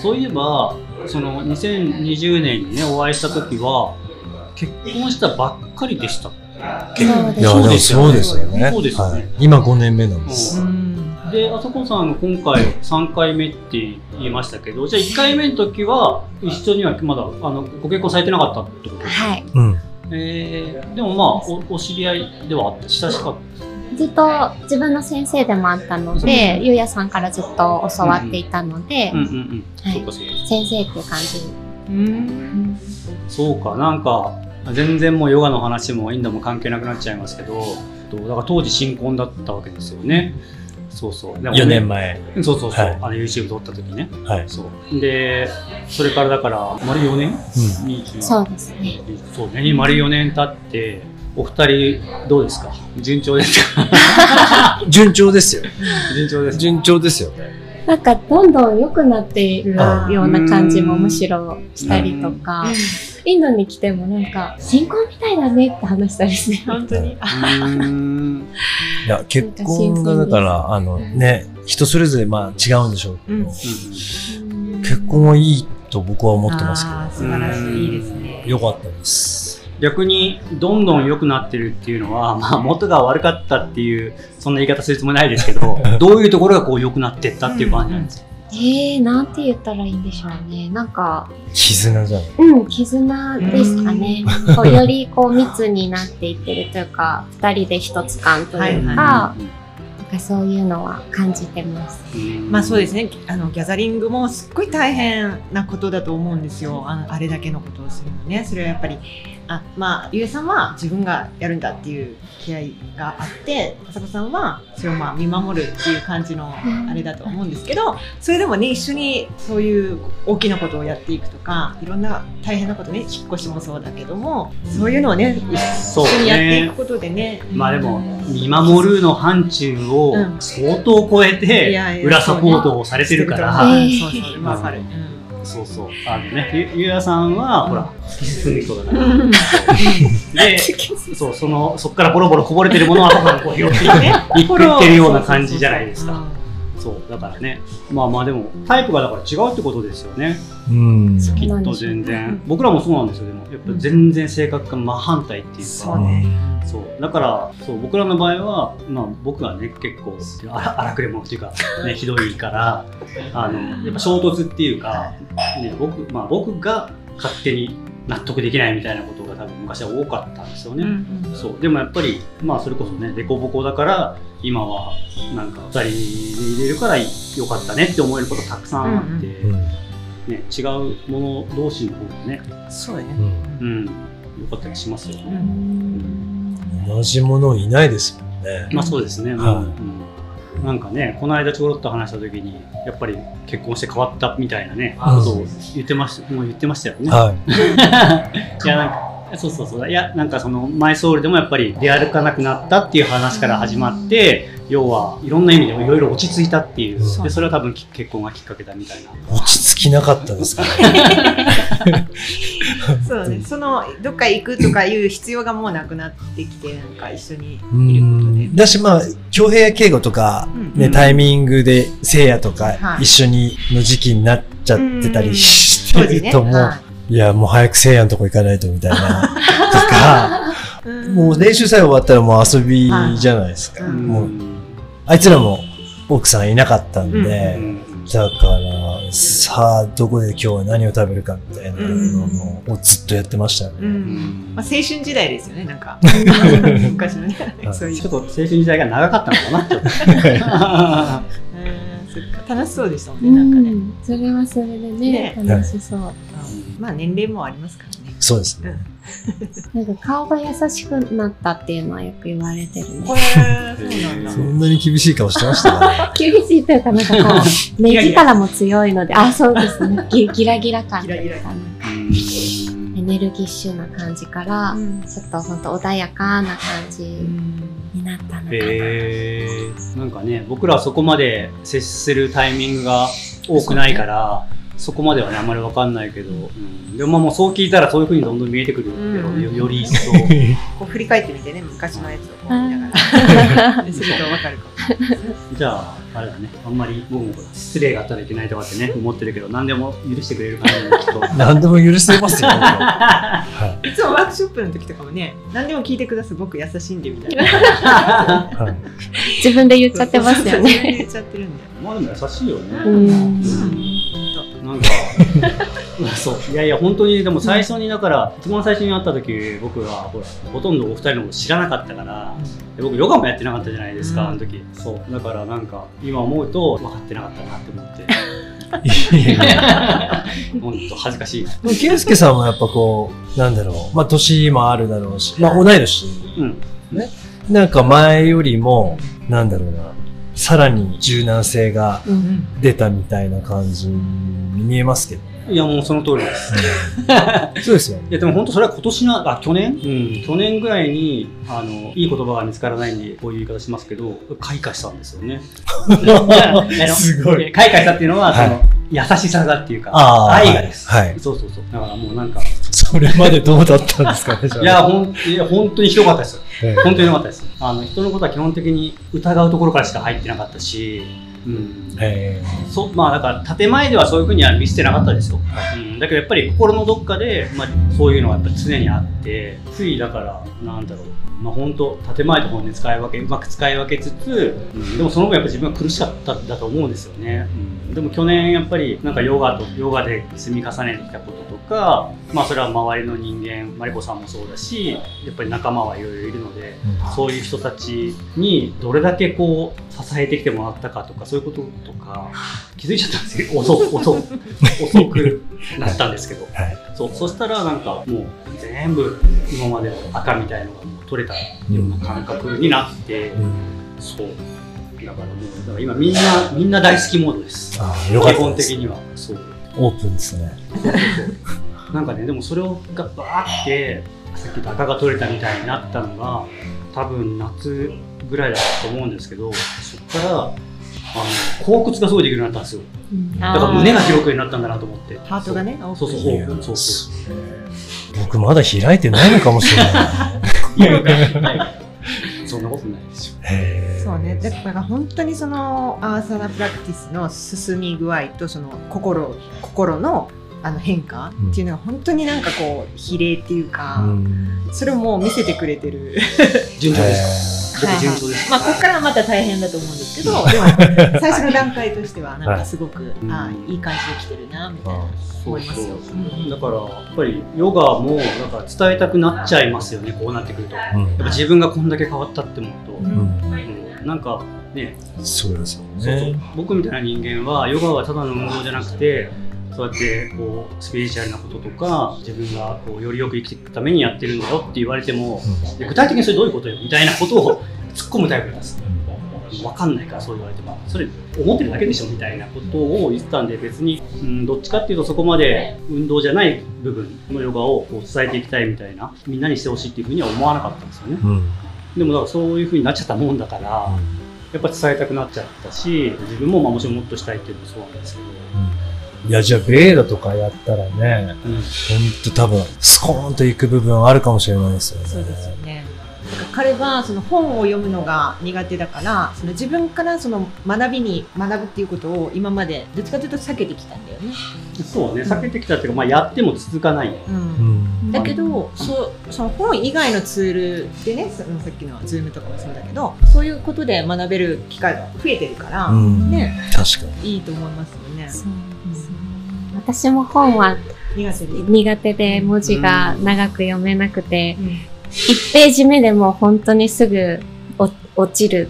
そういえばその2020年にねお会いした時は結婚したばっかりでしたそうですいや、そうですよね。そうですよねはい今5年目なんです。うんであそこさん今回3回目って言いましたけどじゃあ1回目の時は一緒にはまだあのご結婚されてなかったってことですか、はい。うん。えー、でもまあおお知り合いではあって親しかったずっと自分の先生でもあったので、ゆうやさんからずっと教わっていたので、先生っていう感じ。うんそうか。なんか全然もうヨガの話もインドも関係なくなっちゃいますけどとだから当時新婚だったわけですよね。そうそう。でもね4年前。そうそうそう、はい。あの YouTube 撮った時ね。はい。そう。でそれからだから丸4年、うん。にそうですね。そうね。丸4年経ってお二人どうですか？順調ですか？順調ですよ。順調です順調ですよ。なんかどんどん良くなっているような感じもむしろしたりとか、インドに来てもなんか新婚みたいだねって話したりする。本当に。いや、結婚がだから、あのね、人それぞれまあ違うんでしょうけど、うん結婚はいいと僕は思ってますけあー素晴らしい。いいですね。ど、よかったです。逆にどんどん良くなってるっていうのは、まあ、元が悪かったっていうそんな言い方するつもりないですけど どういうところがこう良くなってったっていう感じなんですか、えー、なんて言ったらいいんでしょうね。なんか、絆じゃない。うん、絆ですかね。こうよりこう密になっていってるというか、二人で一つ感というか、はいなんかそういうのは感じてます。まあそうですね。あのギャザリングもすっごい大変なことだと思うんですよ。あのあれだけのことをするのね。それはやっぱりあまあゆえさんは自分がやるんだっていう気合があって、朝子さんはそれをまあ見守るっていう感じのあれだと思うんですけど、それでもね一緒にそういう大きなことをやっていくとか、いろんな大変なことね引っ越しもそうだけども、そういうのをね一緒にやっていくことでね。まあでも見守るの範疇をうん。相当超えいて裏サポートをされてるから、そうねそう。あのねゆゆうやさんは、ほら突き進む人だから、うん。でそうそのそこからボロボロこぼれてるものはそこにこう拾っていっていってるような感じじゃないですか。そうだからね。まあまあでもタイプがだから違うってことですよね。うん。きっと全然。僕らもそうなんですよでも。やっぱ全然性格が真反対っていうか、そうね。そうだからそう僕らの場合は、まあ、僕はね結構荒荒くれ者っていうか、ね、ひどいからあのやっぱ衝突っていうか、ね僕まあ、僕が勝手に納得できないみたいなことが多分昔は多かったんですよね。そうでもやっぱりまあそれこそね凸凹だから今はなんか2人で入れるからよかったねって思えることたくさんあって、うん。ね、違うもの同士の方がね、そうだね。うんうん、よかったりしますよね。同じものいないですもんね。まあそうですね、はいうんなんかねこの間ちょろっと話した時にやっぱり結婚して変わったみたいなね、うんことを言ってましたもう言ってましたよね。はい やなんかそうそうそういやなんかそのマイソウルでもやっぱり出歩かなくなったっていう話から始まって要はいろんな意味でいろいろ落ち着いたっていううんでそれは多分き結婚がきっかけだみたいな。落ち着きなかったですから。そうだね。そのどっか行くとかいう必要がもうなくなってきて、なんか一緒にういることでん。。だしまあ、恭平敬語とか、うんね、タイミングで聖夜とかはい一緒にの時期になっちゃってたりして。るともう、はいやもう早く聖夜のとこ行かないとみたいな。とか、いもう練習さえ終わったらもう遊びじゃないですか。もう、あいつらも奥さんいなかったんで、うん。だから、さあ、どこで今日は何を食べるかみたいなのをずっとやってましたね。まあ青春時代ですよね。なんか。昔のね。はい。そういう。ちょっと青春時代が長かったのかなちょっとうんそっか楽しそうでしたもんね。なんかね。うんそれはそれでねね楽しそう。まあ年齢もありますからね。そうですね。なんか顔が優しくなったっていうのはよく言われてるね。そうなんだそ。んなに厳しい顔してましたかね？厳しいというかなんかこう 目力も強いので、あそうですね。ギギラギラ感というかなんかエネルギッシュな感じから、うん。ちょっと本当穏やかな感じになったのかな。へー。なんかね僕らはそこまで接するタイミングが多くないからそこまではねあんまり分かんないけど、うん。でもまあもうそう聞いたらそういうふうにどんどん見えてくるよ,、うん。よより一層。こう振り返ってみてね昔のやつをこう見ながら。するとわかるかも。じゃああれだね。あんまり僕もほら失礼があったらいけないとかってね 思ってるけど何でも許してくれる感じできっと。何でも許せますよ。僕ははいつもワークショップの時とかもね何でも聞いてください。僕優しいんでみたいな。はい。自分で言っちゃってますよね。言っちゃってるんで。まあでも優しいよね、うん。なんかそう。いやいや本当にでも最初にだから一番最初に会った時僕はほらほとんどお二人のこと知らなかったからで僕ヨガもやってなかったじゃないですか、うん。あの時。そう。だからなんか今思うと分かってなかったなって思って。いやいや。本当恥ずかしいな。でも健介さんもやっぱこう、なんだろう、まあ年もあるだろうし、まあ同い年。うん。なんか前よりも、なんだろうな、さらに柔軟性が出たみたいな感じに見えますけど。いやもうその通りです。そうですよね。いやでも本当それは今年のあ去年、うん、去年ぐらいにあのいい言葉が見つからないんでこういう言い方しますけど開花したんですよね。すごい。開花したっていうのは、はい。その優しさがっていうか愛がです、はい。はいそうそうそう。だからもうなんかそれまでどうだったんですかね、いやほんいや本当にひどかったです。本当にひどかったです。あの人のことは基本的に疑うところからしか入ってなかったし、うん。えそうまあだから建前ではそういうふうには見せてなかったですよ、うん、だけどやっぱり心のどっかで、まあ、そういうのがやっぱり常にあってついだからなんだろうまあ本当建前と本音使い分けうまく使い分けつつ、うん、でもその分やっぱ自分は苦しかったんだと思うんですよね、うん、でも去年やっぱりなんかヨガとヨガで積み重ねてきたこととかまあそれは周りの人間マリコさんもそうだしやっぱり仲間はいろいろいるのでうん。そういう人たちにどれだけこう支えてきてもらったかとかそういうこととか気づいちゃったんですよ。遅 遅遅く なったんですけど。はい。そうそしたらなんかもう全部今までの赤みたいのが取れたような感覚になって、うん。そう。だからもうだから今みんなみんな大好きモードです。ああ、よかっ基たです。本的には。そう。オープンですね。なんかねでもそれをがバーってさっき赤が取れたみたいになったのが多分夏ぐらいだったと思うんですけどそこからあの後屈がすごいできるようになったんですよ。だから胸が広くなったんだなと思って。ハートがねそう。そうそうそう僕まだ開いてないのかもしれない。そんなことないですよそうね、だから本当にそのアーサナプラクティスの進み具合とその心心のあの変化っていうのは本当になんかこう比例っていうか、うんそれをもう見せてくれてる。順調ですか順調ですまあここからはまた大変だと思うんですけど、でも 最初の段階としてはなんかすごく、い。あいい感じで来てるなみたいな思いますよ。うん。だからやっぱりヨガもなんか伝えたくなっちゃいますよねこうなってくると。やっうんぱ自分がこんだけ変わったって思うと、うん。うん。なんかね。そうですよね。僕みたいな人間はヨガはただの運動じゃなくてそうやってこうスピリチュアルなこととか自分がこうよりよく生きていくためにやってるんだよって言われても、いや具体的にそれどういうことよみたいなことを 突っ込むタイプなんです。分かんないからそう言われても。それ思ってるだけでしょみたいなことを言ってたんで別に、うん、どっちかっていうとそこまで運動じゃない部分のヨガをこう伝えていきたいみたいなみんなにしてほしいっていうふうには思わなかったんですよね。うん。でもだからそういうふうになっちゃったもんだから、やっぱ伝えたくなっちゃったし自分もまあもちろんもっとしたいっていうのもそうなんですけど、いや、じゃあ、ベーダとかやったらね、うんほんと多分、スコーンと行く部分あるかもしれないですよね。そうですよね。だから彼はその本を読むのが苦手だからその自分からその学びに学ぶっていうことを今までどっちかというと避けてきたんだよね。そうね避けてきたっていうか、まあ、やっても続かない、うん。だけどそうその本以外のツールでねそのさっきの Zoom とかもそうだけどそういうことで学べる機会が増えてるから、うん。ね確かに。いいと思いますよね。私も本は苦手で。文字が長く読めなくて、うん。1ページ目でもう本当にすぐお落ちる、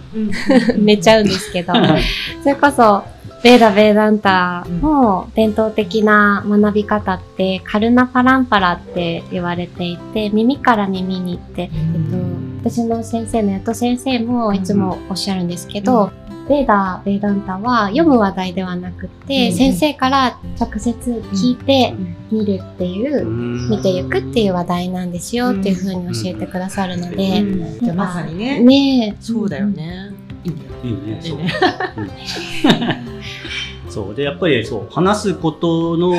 寝ちゃうんですけど、それこそ、ベーダ・ベーダンタの伝統的な学び方って、カルナ・パランパラって言われていて、耳から耳にって、えっと、私の先生のヤト先生もいつもおっしゃるんですけど、ベーダ・ベーダンタは読む話題ではなくて、うん先生から直接聞いて見るっていう、見見ていくっていう話題なんですよっていうふうに教えてくださるので、うん。じゃあまさにね。ねえ。そうだよ。ね。いいんだよ。いいね。そう。いいねうん。そう。でやっぱりそう話すことの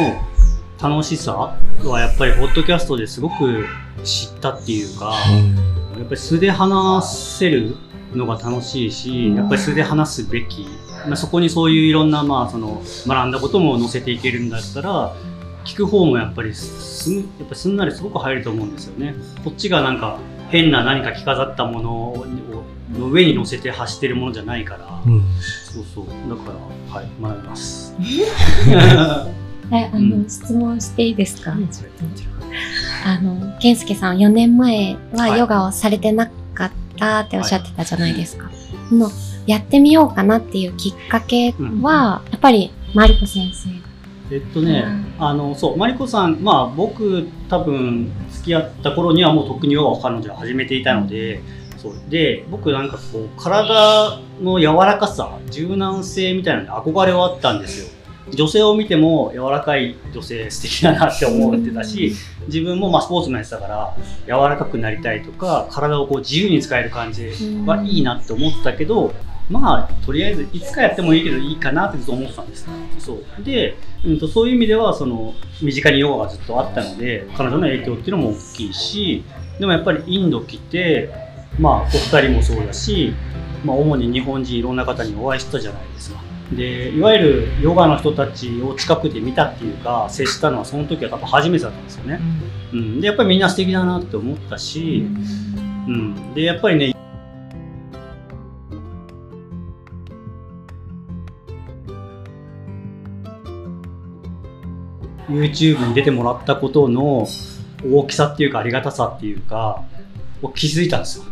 楽しさはやっぱりポッドキャストですごく知ったっていうか、やっぱり素で話せるのが楽しいし、やっぱり素で話すべき、まあ、そこにそういういろんな、まあ、その学んだことも載せていけるんだったら聞く方もやっぱりすんやっぱすんなりすごく入ると思うんですよね。こっちがなんか変な何か着飾ったものをの上に乗せて発してるものじゃないから、うん。そうそう。だからはい学びます。え、あの、うん。質問していいですか、あの、健介さん4年前ははい。ヨガをされてなかったっておっしゃってたじゃないですか。の、やってみようかなっていうきっかけは、やっぱり、マリコ先生。えっとね、あのそうマリコさんまあ僕多分付き合った頃にはもうとっくにヨガを彼女は始めていたのでそう。で僕なんかこう体の柔らかさ柔軟性みたいなのに憧れはあったんですよ女性を見ても柔らかい女性素敵だなって思ってたし自分もまあスポーツもやってたから柔らかくなりたいとか体をこう自由に使える感じはいいなって思ったけどまあとりあえずいつかやってもいいけどいいかなってずっと思ってたんですそう。で、うん、とそういう意味ではその身近にヨガがずっとあったので彼女の影響っていうのも大きいしでもやっぱりインド来てまあお二人もそうだし、まあ、主に日本人いろんな方にお会いしたじゃないですかでいわゆるヨガの人たちを近くで見たっていうか接したのはその時は多分初めてだったんですよね、うん、でやっぱりみんな素敵だなって思ったし、うん、でやっぱりね YouTube に出てもらったことの大きさっていうかありがたさっていうかを気づいたんですよ。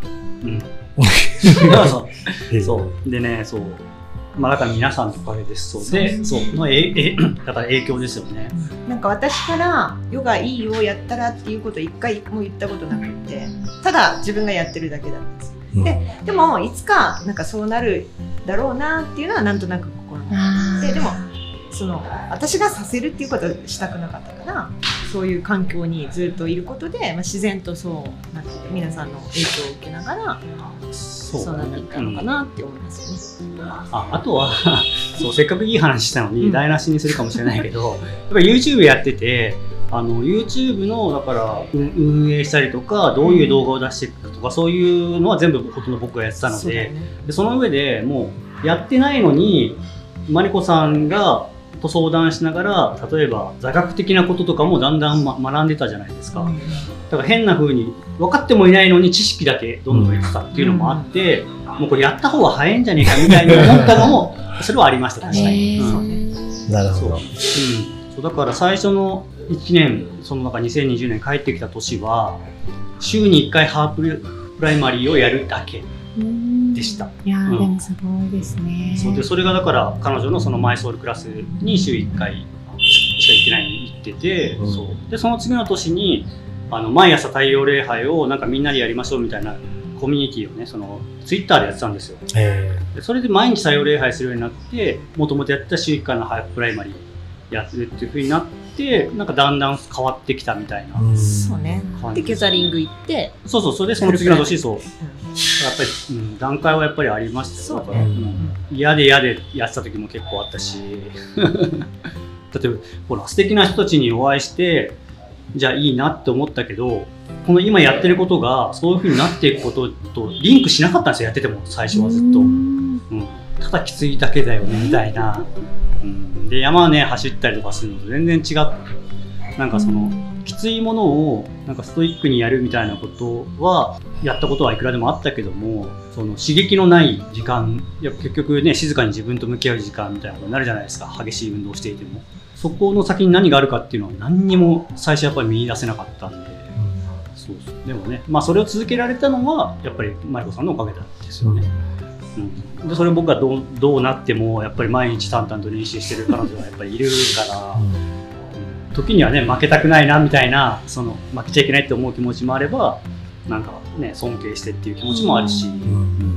うん、そう。でねそうまあだから皆さんのおかげです。そうでそうのえ えだから影響ですよね。なんか私からヨガいいよやったらっていうことを一回も言ったことなくてただ自分がやってるだけだったんです。うん。ででもいつかなんかそうなるだろうなっていうのはなんとなく心にあってでもその私がさせるっていうことはしたくなかったからそういう環境にずっといることで、まあ、自然とそうなってて皆さんの影響を受けながらそそうなっていったのかなって思いますよね。ああとは そうせっかくいい話したのにうん台無しにするかもしれないけど、やっぱり YouTube やっててあの YouTube のだから運運営したりとかどういう動画を出していくかとかそういうのは全部ほとんど僕がやってたのでそでその上でもうやってないのにマリコさんがと相談しながら例えば座学的なこととかもだんだん、ま、学んでたじゃないですか。うん。だから変な風に分かってもいないのに知識だけどんどん得てたっていうのもあって、もうこれやった方が早いんじゃねえかみたいに思ったのも それはありました確かに、そう、なるほど。う。ん、そうだから最初の1年その中2020年帰ってきた年は週に1回 half primary をやるだけでした、いやー、うん。でもすごいですね。そうでそれがだから彼女のそのマイソールクラスに週1回しか行ってないのに行ってて、うん。そう。でその次の年にあの毎朝太陽礼拝をなんかみんなでやりましょうみたいなコミュニティをねそのツイッターでやってたんですよ。えでそれで毎日太陽礼拝するようになってもともとやってた週1回の half primary やってるっていうふうになってなんかだんだん変わってきたみたいなそうね。でギャザリング行って、そうそうそれでその次の年そうやっうぱり、うん、段階はやっぱりありましたよ。ね。だからうん。嫌で嫌でやってた時も結構あったし。だってほら素敵な人たちにお会いしてじゃあいいなって思ったけどこの今やってることがそういうふうになっていくこととリンクしなかったんですよやってても最初はずっと、ううん。ん。ただきついだけだよねみたいな、うん、で山ね走ったりとかするのと全然違う。なんかそのきついものをなんかストイックにやるみたいなことはやったことはいくらでもあったけどもその刺激のない時間いや結局ね静かに自分と向き合う時間みたいなことになるじゃないですか。激しい運動をしていても。そこの先に何があるかっていうのは何にも最初やっぱり見出せなかったんで。そうそうでもねまあそれを続けられたのはやっぱりマリコさんのおかげなんですよね、うん、でそれを僕がどうどうなってもやっぱり毎日淡々と練習してる彼女はやっぱりいるから、時にはね負けたくないなみたいなその負けちゃいけないって思う気持ちもあればなんかね尊敬してっていう気持ちもあるし、うん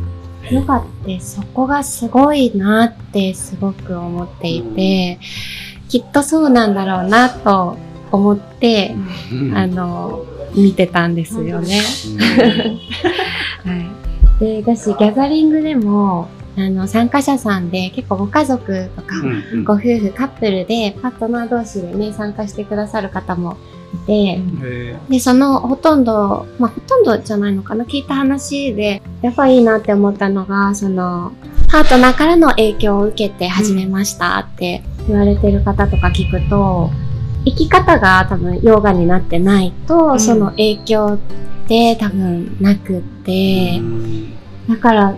ヨガってそこがすごいなってすごく思っていて、きっとそうなんだろうなと思って、うん。あの、見てたんですよね。はい。で、私、ギャザリングでも、あの、参加者さんで結構ご家族とか、うんうん。ご夫婦、カップルで、パートナー同士でね、参加してくださる方もて、へで、そのほとんど、まあほとんどじゃないのかな、聞いた話で、やっぱいいなって思ったのが、その、パートナーからの影響を受けて始めましたって言われてる方とか聞くと、生き方が多分ヨガになってないと、ん。その影響って多分なくって、うん。だから、ち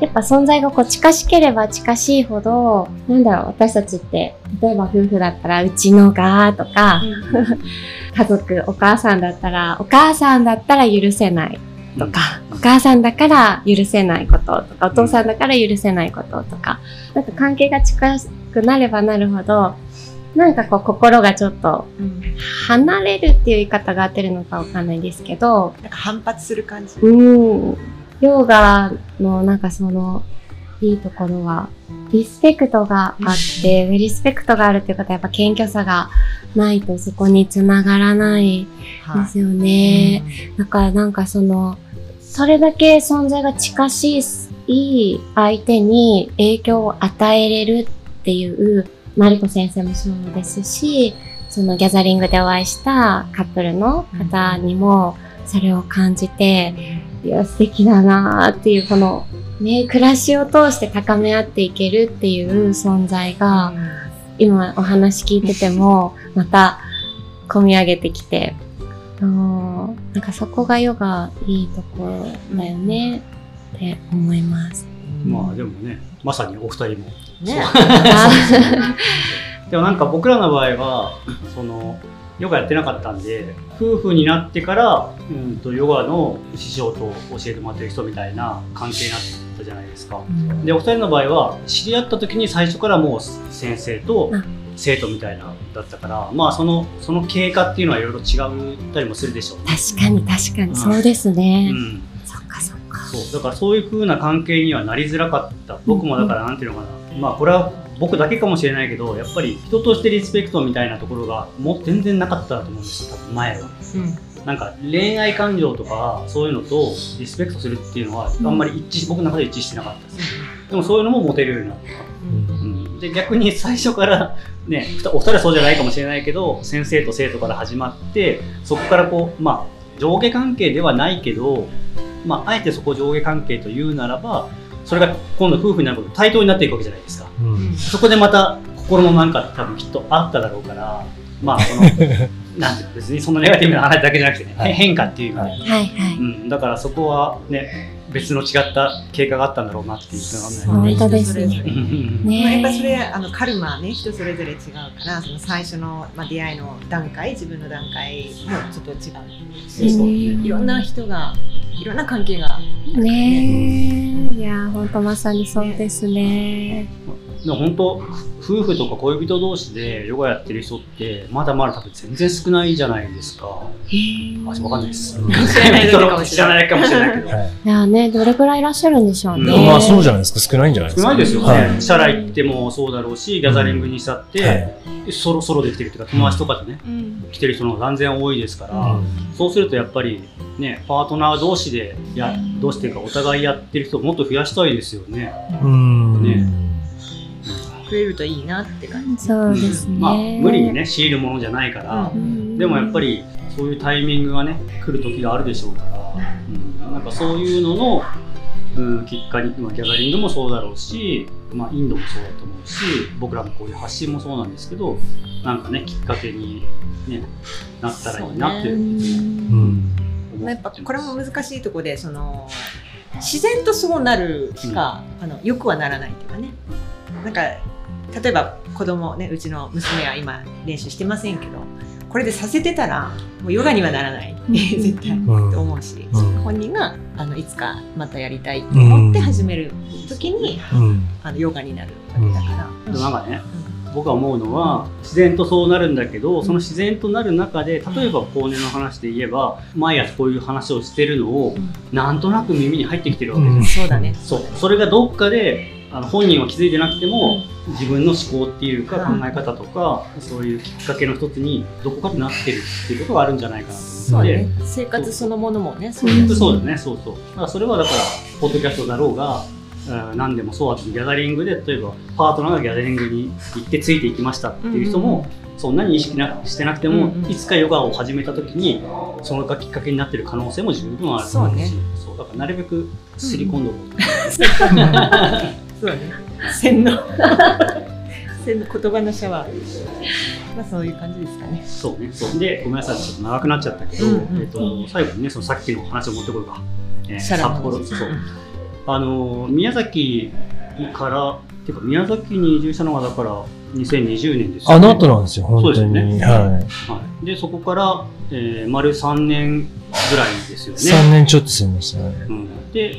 やっぱ存在がこう近しければ近しいほど、なんだろう、私たちって、例えば夫婦だったら、うちのがとか、家族、お母さんだったら、お母さんだったら許せないとか、お母さんだから許せないこととか、お父さんだから許せないこととか、なんか関係が近くなればなるほど、なんかこう心がちょっとうん離れるっていう言い方が合ってるのかわかんないですけど、なんか反発する感じ。うん。ヨガのなんかその、いいところは、リスペクトがあって、リスペクトがあるっていうことはやっぱ謙虚さがないとそこにつながらないはですよね。だからなんかその、それだけ存在が近しい相手に影響を与えれるっていう、マリコ先生もそうですし、そのギャザリングでお会いしたカップルの方にもそれを感じて、いや、素敵だなーっていう、この、ね、暮らしを通して高め合っていけるっていう存在が、今お話聞いてても、また、込み上げてきて、うんなんかそこがヨガいいところだよねって思います。まあでもね、まさにお二人も。ね。でもなんか僕らの場合は、その、ヨガやってなかったんで、夫婦になってから、うんとヨガの師匠と教えてもらってる人みたいな関係になったじゃないですか。で、お二人の場合は、知り合った時に最初からもう先生とうん生徒みたいなだったから、まあその、その経過っていうのはいろいろ違ったりもするでしょうね。確かに確かに、そうですね。うん。そう。だからそういう風な関係にはなりづらかった。僕もだからなんていうのかな、まあこれは僕だけかもしれないけどやっぱり人としてリスペクトみたいなところがもう全然なかったと思うんですよ。多分前は。なんか恋愛感情とかそういうのとリスペクトするっていうのはあんまり一致、僕の中で一致してなかったです。でもそういうのも持てるようになった、うん、で逆に最初からねお二人はそうじゃないかもしれないけど先生と生徒から始まってそこからこうまあ上下関係ではないけどまああえてそこを上下関係というならばそれが今度夫婦になること対等になっていくわけじゃないですか。うん。そこでまた心のなんか多分きっとあっただろうからまあその なんていうの別にそんなネガティブな話だけじゃなくてね、はい。変化っていう意味で、はいはいはい。うん、だからそこはね別の違った経過があったんだろうなっていうのがね。本当ですね。まあ、やっぱそれあのカルマはね人それぞれ違うからその最初の、まあ、出会いの段階自分の段階もちょっと違う。し、そういろんな人がいろんな関係がね。え。いや、ほんとまさにそうですね。でも本当夫婦とか恋人同士でヨガやってる人ってまだまだ多分全然少ないじゃないですか。あ、わかんないです。うん 知らないかもしれないけど。はいいやね、どれくらいいらっしゃるんでしょううんね。まあそうじゃないですか少ないんじゃないですか少ないですよね。はいシャラ行ってもそうだろうし、ギャザリングにしたって、はいソロソロで来てるっていうか友達とかでね、来てる人の方が断然多いですから、うんそうするとやっぱりね、パートナー同士で、や、同士っていうかお互いやってる人をもっと増やしたいですよね。うんね増えるといいなって感じ。そうですね。まあ無理にね、強いるものじゃないから、うん。でもやっぱりそういうタイミングがね来る時があるでしょうから、うん、なんかそういうのの、うん、きっかけ、まあ、ギャザリングもそうだろうし、まあ、インドもそうだと思うし僕らのこういう発信もそうなんですけどなんかねきっかけに、ね、なったらいいなってう思んっま、やっぱこれも難しいとこでその自然とそうなるしか、あのよくはならないっていうかねなんか例えば子供ねうちの娘は今練習してませんけどこれでさせてたらもうヨガにはならない。絶対うんと思うし、うん。本人があのいつかまたやりたいと思って始める時に、うん。あのヨガになるわけだから。なんかね僕は思うのは自然とそうなるんだけどその自然となる中で例えば後年の話で言えば毎朝こういう話をしてるのをなんとなく耳に入ってきてるわけじゃないうん。そうだね。そう。それがどっかであの本人は気づいてなくても、自分の思考っていうかうん考え方とか、そういうきっかけの一つにどこかでなってるっていうことがあるんじゃないかなと思って、ね。生活そのものもね、そう。うんだしそうだねそうそう。だからそれはだからポッドキャストだろうが、うん何でもそうだとギャザリングで例えばパートナーがギャザリングに行ってついていきましたっていう人も、そんなに意識なしてなくても、うんうん。いつかヨガを始めた時にそのがきっかけになってる可能性も十分あると思うし。そうね。そうだからなるべくすり込んどこう、そうだね。洗脳。洗脳言葉のシャワー。まあそういう感じですかね。そうねそうでごめんなさいちょっと長くなっちゃったけど、うんうんえっと最後にねそのさっきの話を持ってこようか、えー札幌話そうあのー宮崎からっていうか宮崎に移住したのがだから2020年ですよねあの後なんですよ、本当に。そうですねははい、でそこから、えー丸3年ぐらいですよい。ね。3年ちょっと住みましたね。うん、で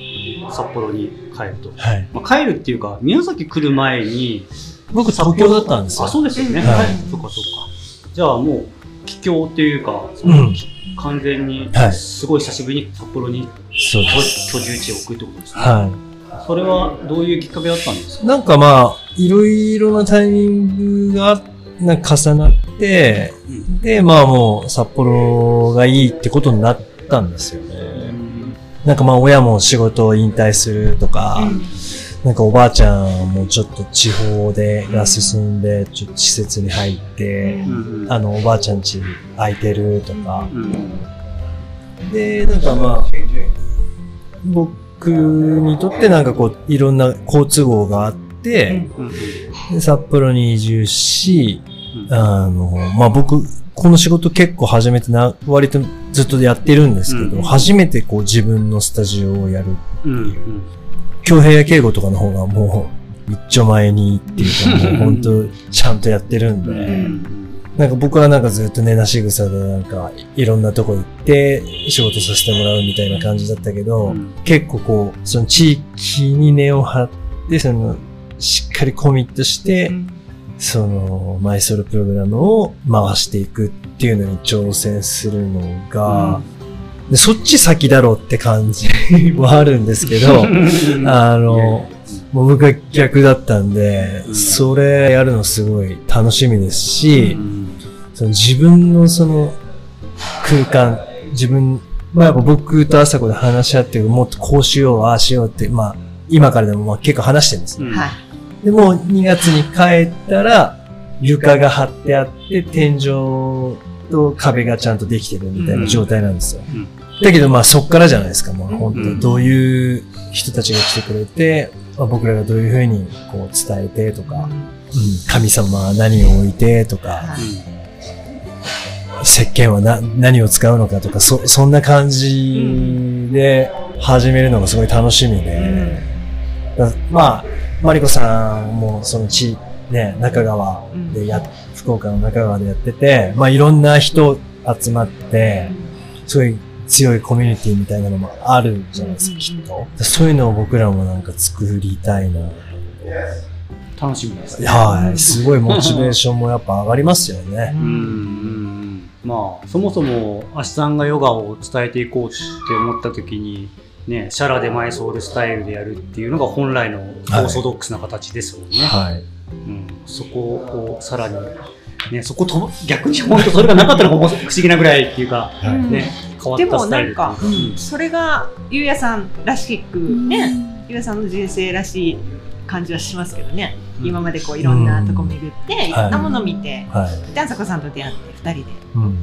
札幌に帰ると、はい。まあ、帰るっていうか宮崎来る前に僕、東京だったんですよ。あそうですよね、うんはい。そっかそっか。じゃあもう帰郷っていうか、そのうん完全にはい。すごい久しぶりに札幌にそう居住地を置くってことですね、はそれはどういうきっかけだったんですい。か？なんかまあ、いろいろなタイミングがなんか重なって、うん。で、まあもう札幌がいいってことになったんですよね。なんかまあ親も仕事を引退するとか、なんかおばあちゃんもちょっと地方でが進ん。で、ちょっと施設に入って、あのおばあちゃん家空いてるとか、うん。で、なんかまあ、僕にとってなんかこう、いろんな交通網があって、札幌に移住し、うん。あの、まあ僕、この仕事結構初めてな、割とずっとやってるんですけど、うん初めてこう自分のスタジオをやる。う。んうん。京平や敬吾とかの方がもう、一丁前にっていうか、もう本当ちゃんとやってるんで、うんなんか僕はなんかずっと寝なし草でなんかいろんなとこ行って仕事させてもらうみたいな感じだったけど、うん。結構こう、その地域に根を張って、その、しっかりコミットして、その、マイソロプログラムを回していくっていうのに挑戦するのが、でそっち先だろうって感じはあるんですけど、あの、もう僕は逆だったんで、うん。それやるのすごい楽しみですし、うん。その自分のその空間、自分、まあやっぱ僕と朝子で話し合って、もっとこうしよう、ああしようって、まあ今からでもまあ結構話してるんですね。うん。はい。でも2月に帰ったら床が張ってあって天井と壁がちゃんとできてるみたいな状態なんですよ。うん。だけどまあそっからじゃないですか。まあうん。本当どういう人たちが来てくれて、まあ、僕らがどういうふうにこう伝えてとか、うん。神様は何を置いてとか、石鹸はな何を使うのかとか、そ、そんな感じで始めるのがすごい楽しみで、だまあ、マリコさんもその地、ね、中川でや、福岡の中川でやってて、まあいろんな人集まって、すごい強いコミュニティみたいなのもあるじゃないですか、きっと。そういうのを僕らもなんか作りたいな。楽しみですね。はい。すごいモチベーションもやっぱ上がりますよね。うんうんうんまあそもそも足さんがヨガを伝えていこうって思った時にねシャラでマイソールスタイルでやるっていうのが本来のオーソドックスな形ですもんね。はい。うん、そこをさらにねそことぶ逆に本当それがなかったのがもう不思議なぐらいっていうかはい。ね変わでもったスタイルなんか、うかそれがゆうやさんらしくね、ゆうやさんの人生らしい感じはしますけどね、うん。今までこういろんなとこ巡って、いろんなもの見て、はい。であさこさんと出会って二人で。うん。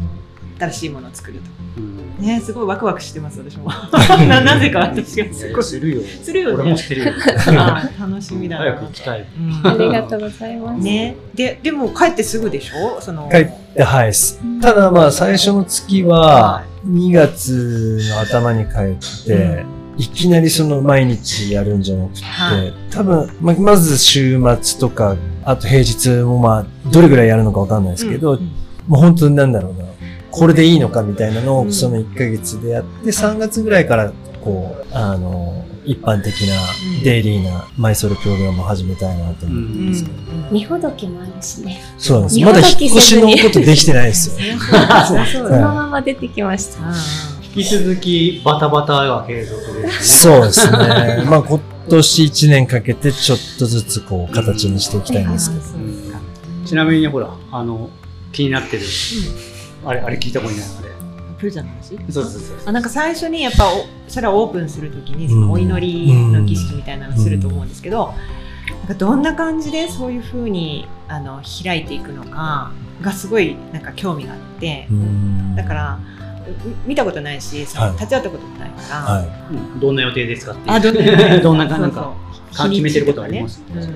新しいものを作ると。うん。ねすごいワクワクしてます私も。ななぜか私が。すごい。やするよ。するよ俺もね知ってるよ。楽しみだな。早く行きたい。うん。ありがとうございます。ね。ででも帰ってすぐでしょ？その。帰って、はい。ただまあ最初の月は、2月の頭に帰って、いきなりその毎日やるんじゃなくて、はい。多分、ままず週末とか、あと平日もまあ、どれぐらいやるのかわかんないですけど、うん。もう本当になんだろうな、これでいいのかみたいなのうんをその1ヶ月でやって、3月ぐらいから、こう、あの、一般的なうんデイリーなマイソルプログラムを始めたいなと思うんうんですけど、見ほどきもあるしね。そうなんです。日まだ引っ越しのことできてないですよ。そのまま出てきました。引き続きバタバタが継続ですそうですね。まあ今年1年かけてちょっとずつこう形にしていきたいんですけど。ちなみにほらあの気になってるあれあれ聞いたことない。あれ。プーちゃん。の話そうそうそう。あなんか最初にやっぱおそれはオープンするときにそうん。のお祈りの儀式みたいなのすると思うんですけど、なんかどんな感じでそういうふうにあの開いていくのかがすごいなんか興味があってう、ん。だからう見たことないし、そのはい。立ち会ったこともないから、はうんどんな予定ですかっていう。あどんな どんなかそうなんか決めてることあります？うんい。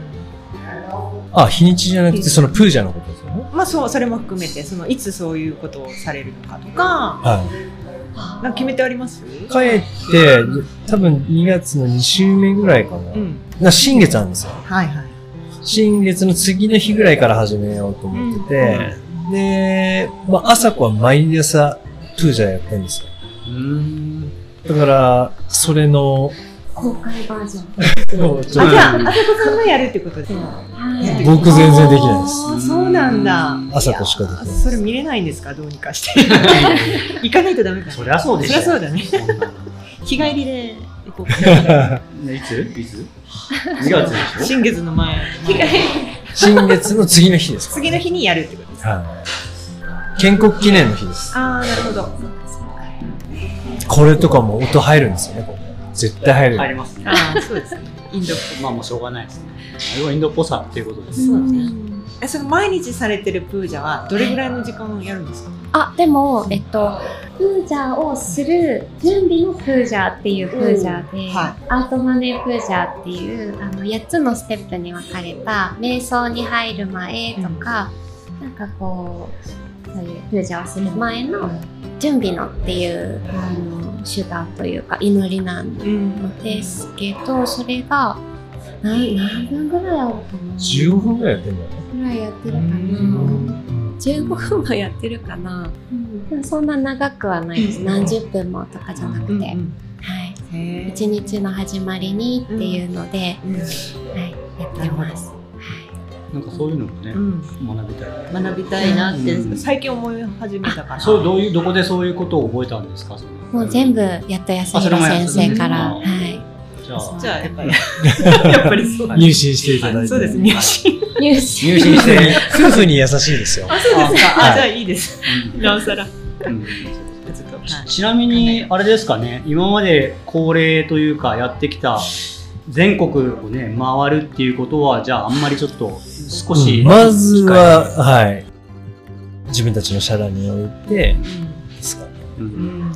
あ、日にちじゃなくて、そのプージャのこと。まあそうそれも含めてそのいつそういうことをされるのかとかはい。なんか決めてあります？帰って、多分2月の2週目ぐらいかな。うんな新月なんですよ。はいはい新月の次の日ぐらいから始めようと思ってて、で、まあ、朝子は毎朝プージャやってるんですよ。うーんだから、それの、公開バージョン。あじゃああさこさんがやるってことですね。はい。僕全然できないです。そうなんだ。朝子しかできないそれ見れないんですか？どうにかして。行かないとダメか。なそりゃそうでしょ。そりゃそうだね。日帰りで行こうかね いつ？いつ ?2 月でしょ新月の前。新月の次の日ですか次の日にやるってことですか？はい。建国記念の日です。ああなるほど。これとかも音入るんですよね、これ絶対入る。入りますね。ああそうですねインドっまあもうしょうがないですね。あれはインドっぽさっていうことです。そうですねえその毎日されてるプージャはどれぐらいの時間やるんですか？あ、でも、えっと、プージャーをする準備のプージャーっていうプージャーで、はアートマネープージャーっていうあの8つのステップに分かれた瞑想に入る前とか、なんかこうそういうプージャーをする前の準備のっていうあの手段というか祈りなんですけどそれが何何分ぐらいあるかな？15分ぐらいやってんだよね。ぐらいやってるかうな15分はやってるかな、でもそんな長くはないです。何十分もとかじゃなくて、うん。はい、一日の始まりにっていうので、うん。はい、やってます。なんかそういうのもね、うん。学びたい。学びたいなってうん。最近思い始めたから。それどういうどこでそういうことを覚えたんですか？そのもう全部やっと安弘先生から、はい、じゃあじゃあやっぱり。やっぱりそう入信していただいて。そうです。入信。入試入信して。夫婦に優しいですよ。あそうですかはいあじゃあいいです。うん。なおさら。うん。ちなみにあれですかね。今まで恒例というかやってきた全国をね回るっていうことはじゃああんまりちょっと少し、うんまずは、はい。自分たちの社団において、ですかね。ううんん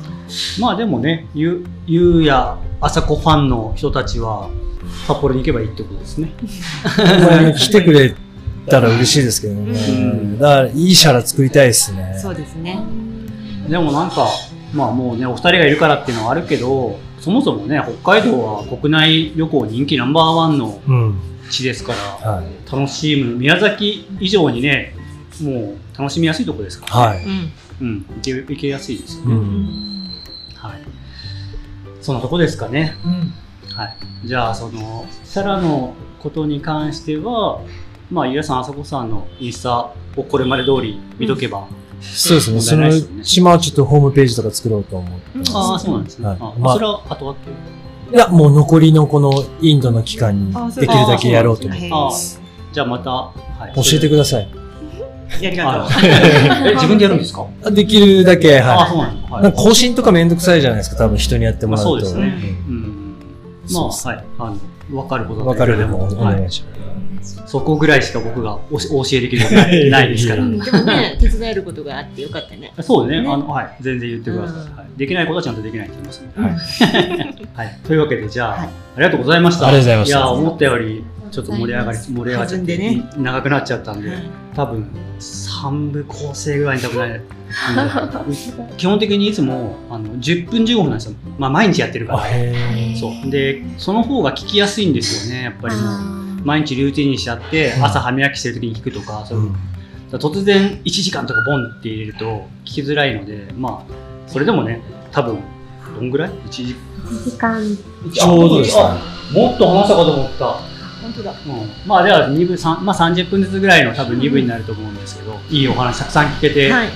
まあでもねゆゆうやあさこファンの人たちは札幌に行けばいいってことですねまあ来てくれたら嬉しいですけどね。うんだから、いいシャラ作りたいですね。そうですねでもなんかまあもうねお二人がいるからっていうのはあるけどそもそもね北海道は国内旅行人気ナンバーワンのうん。地ですからはい。楽しむ宮崎以上にねもう楽しみやすいとこですから、はい。うんうん、行け行けやすいですよね、うん。はいそんなとこですかねうんはいじゃあそのシャラのことに関してはまあゆうやさんあさこさんのインスタをこれまで通り見とけば、そうですね。そのうちもちょっとホームページとか作ろうと思ってます。ああそうなんですね、はい。あまあそれは後々いや、もう残りのこのインドの期間にできるだけやろうと思ってあます。じゃあまた、はい、教えてください。やりがとう。あえ 自分でやるんですか、あできるだけ、ああそうはなんですか、い。なんか更新とかめんどくさいじゃないですか、多分人にやってもらうと。まあそうですね。うん。うん。まあはい。あの分かることだわかるでもおはい願いします。そこぐらいしか僕がおしお教えできることな いないですから。うんでもね 手伝えることがあってよかったねそうねねあの、はい、全然言ってください、うんはい。できないことはちゃんとできないって言いますので、はい はい。というわけで、じゃあ、はいありがとうございました。ありがとうございましたいや、思ったより、ちょっと盛り上がり、盛り上がっちゃって、長くなっちゃったんで、はい多分、3部構成ぐらいに多分ない。基本的にいつもあの10分15分なんですよ。まあ、毎日やってるから。そう。で、その方が聞きやすいんですよね、やっぱりもう。毎日ルーティンにしちゃって、うん。朝歯磨きしてる時に聞くとか、そういう突然1時間とかボンって入れると聞きづらいのでまあそれでもね多分どんぐらい ?1 時。1時間。ちょうどですねあもっと話したかと思った、本当だ。うん、まあでは2部3、まあ、30分ずつぐらいの多分2部になると思うんですけど、いいお話たくさん聞けて、はい。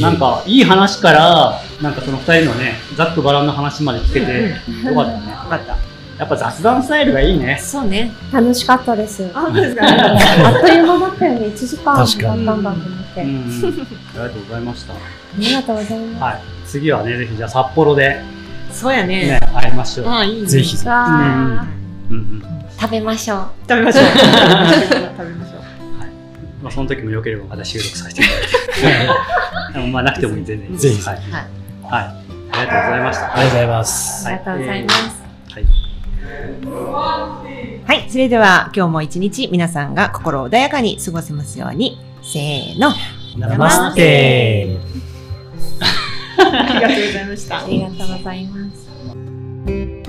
なんかいい話からなんかその2人のねざっくばらんの話まで聞けてよかったね。よかったやっぱ雑談スタイルがいいねそうね楽しかったです。あですか あっという間だったよね。1時間だったんだと思って。うんあありがとうございましたりがとうございます。はい次はねぜひじゃあ札幌でそうやねね会いましょう、ああいいねぜひうんうん食べましょう。食べましょう 食べましょうわまあ、その時も良ければまた収録させていただいて。で もまあ、なくても全然いいです。ぜひ。はい。ありがとうございました。ありがとうございます。ありがとうございます。はい。はい。それでは今日も一日皆さんが心穏やかに過ごせますように。せーの。ナマステ ありがとうございましたあ。りがとうございます。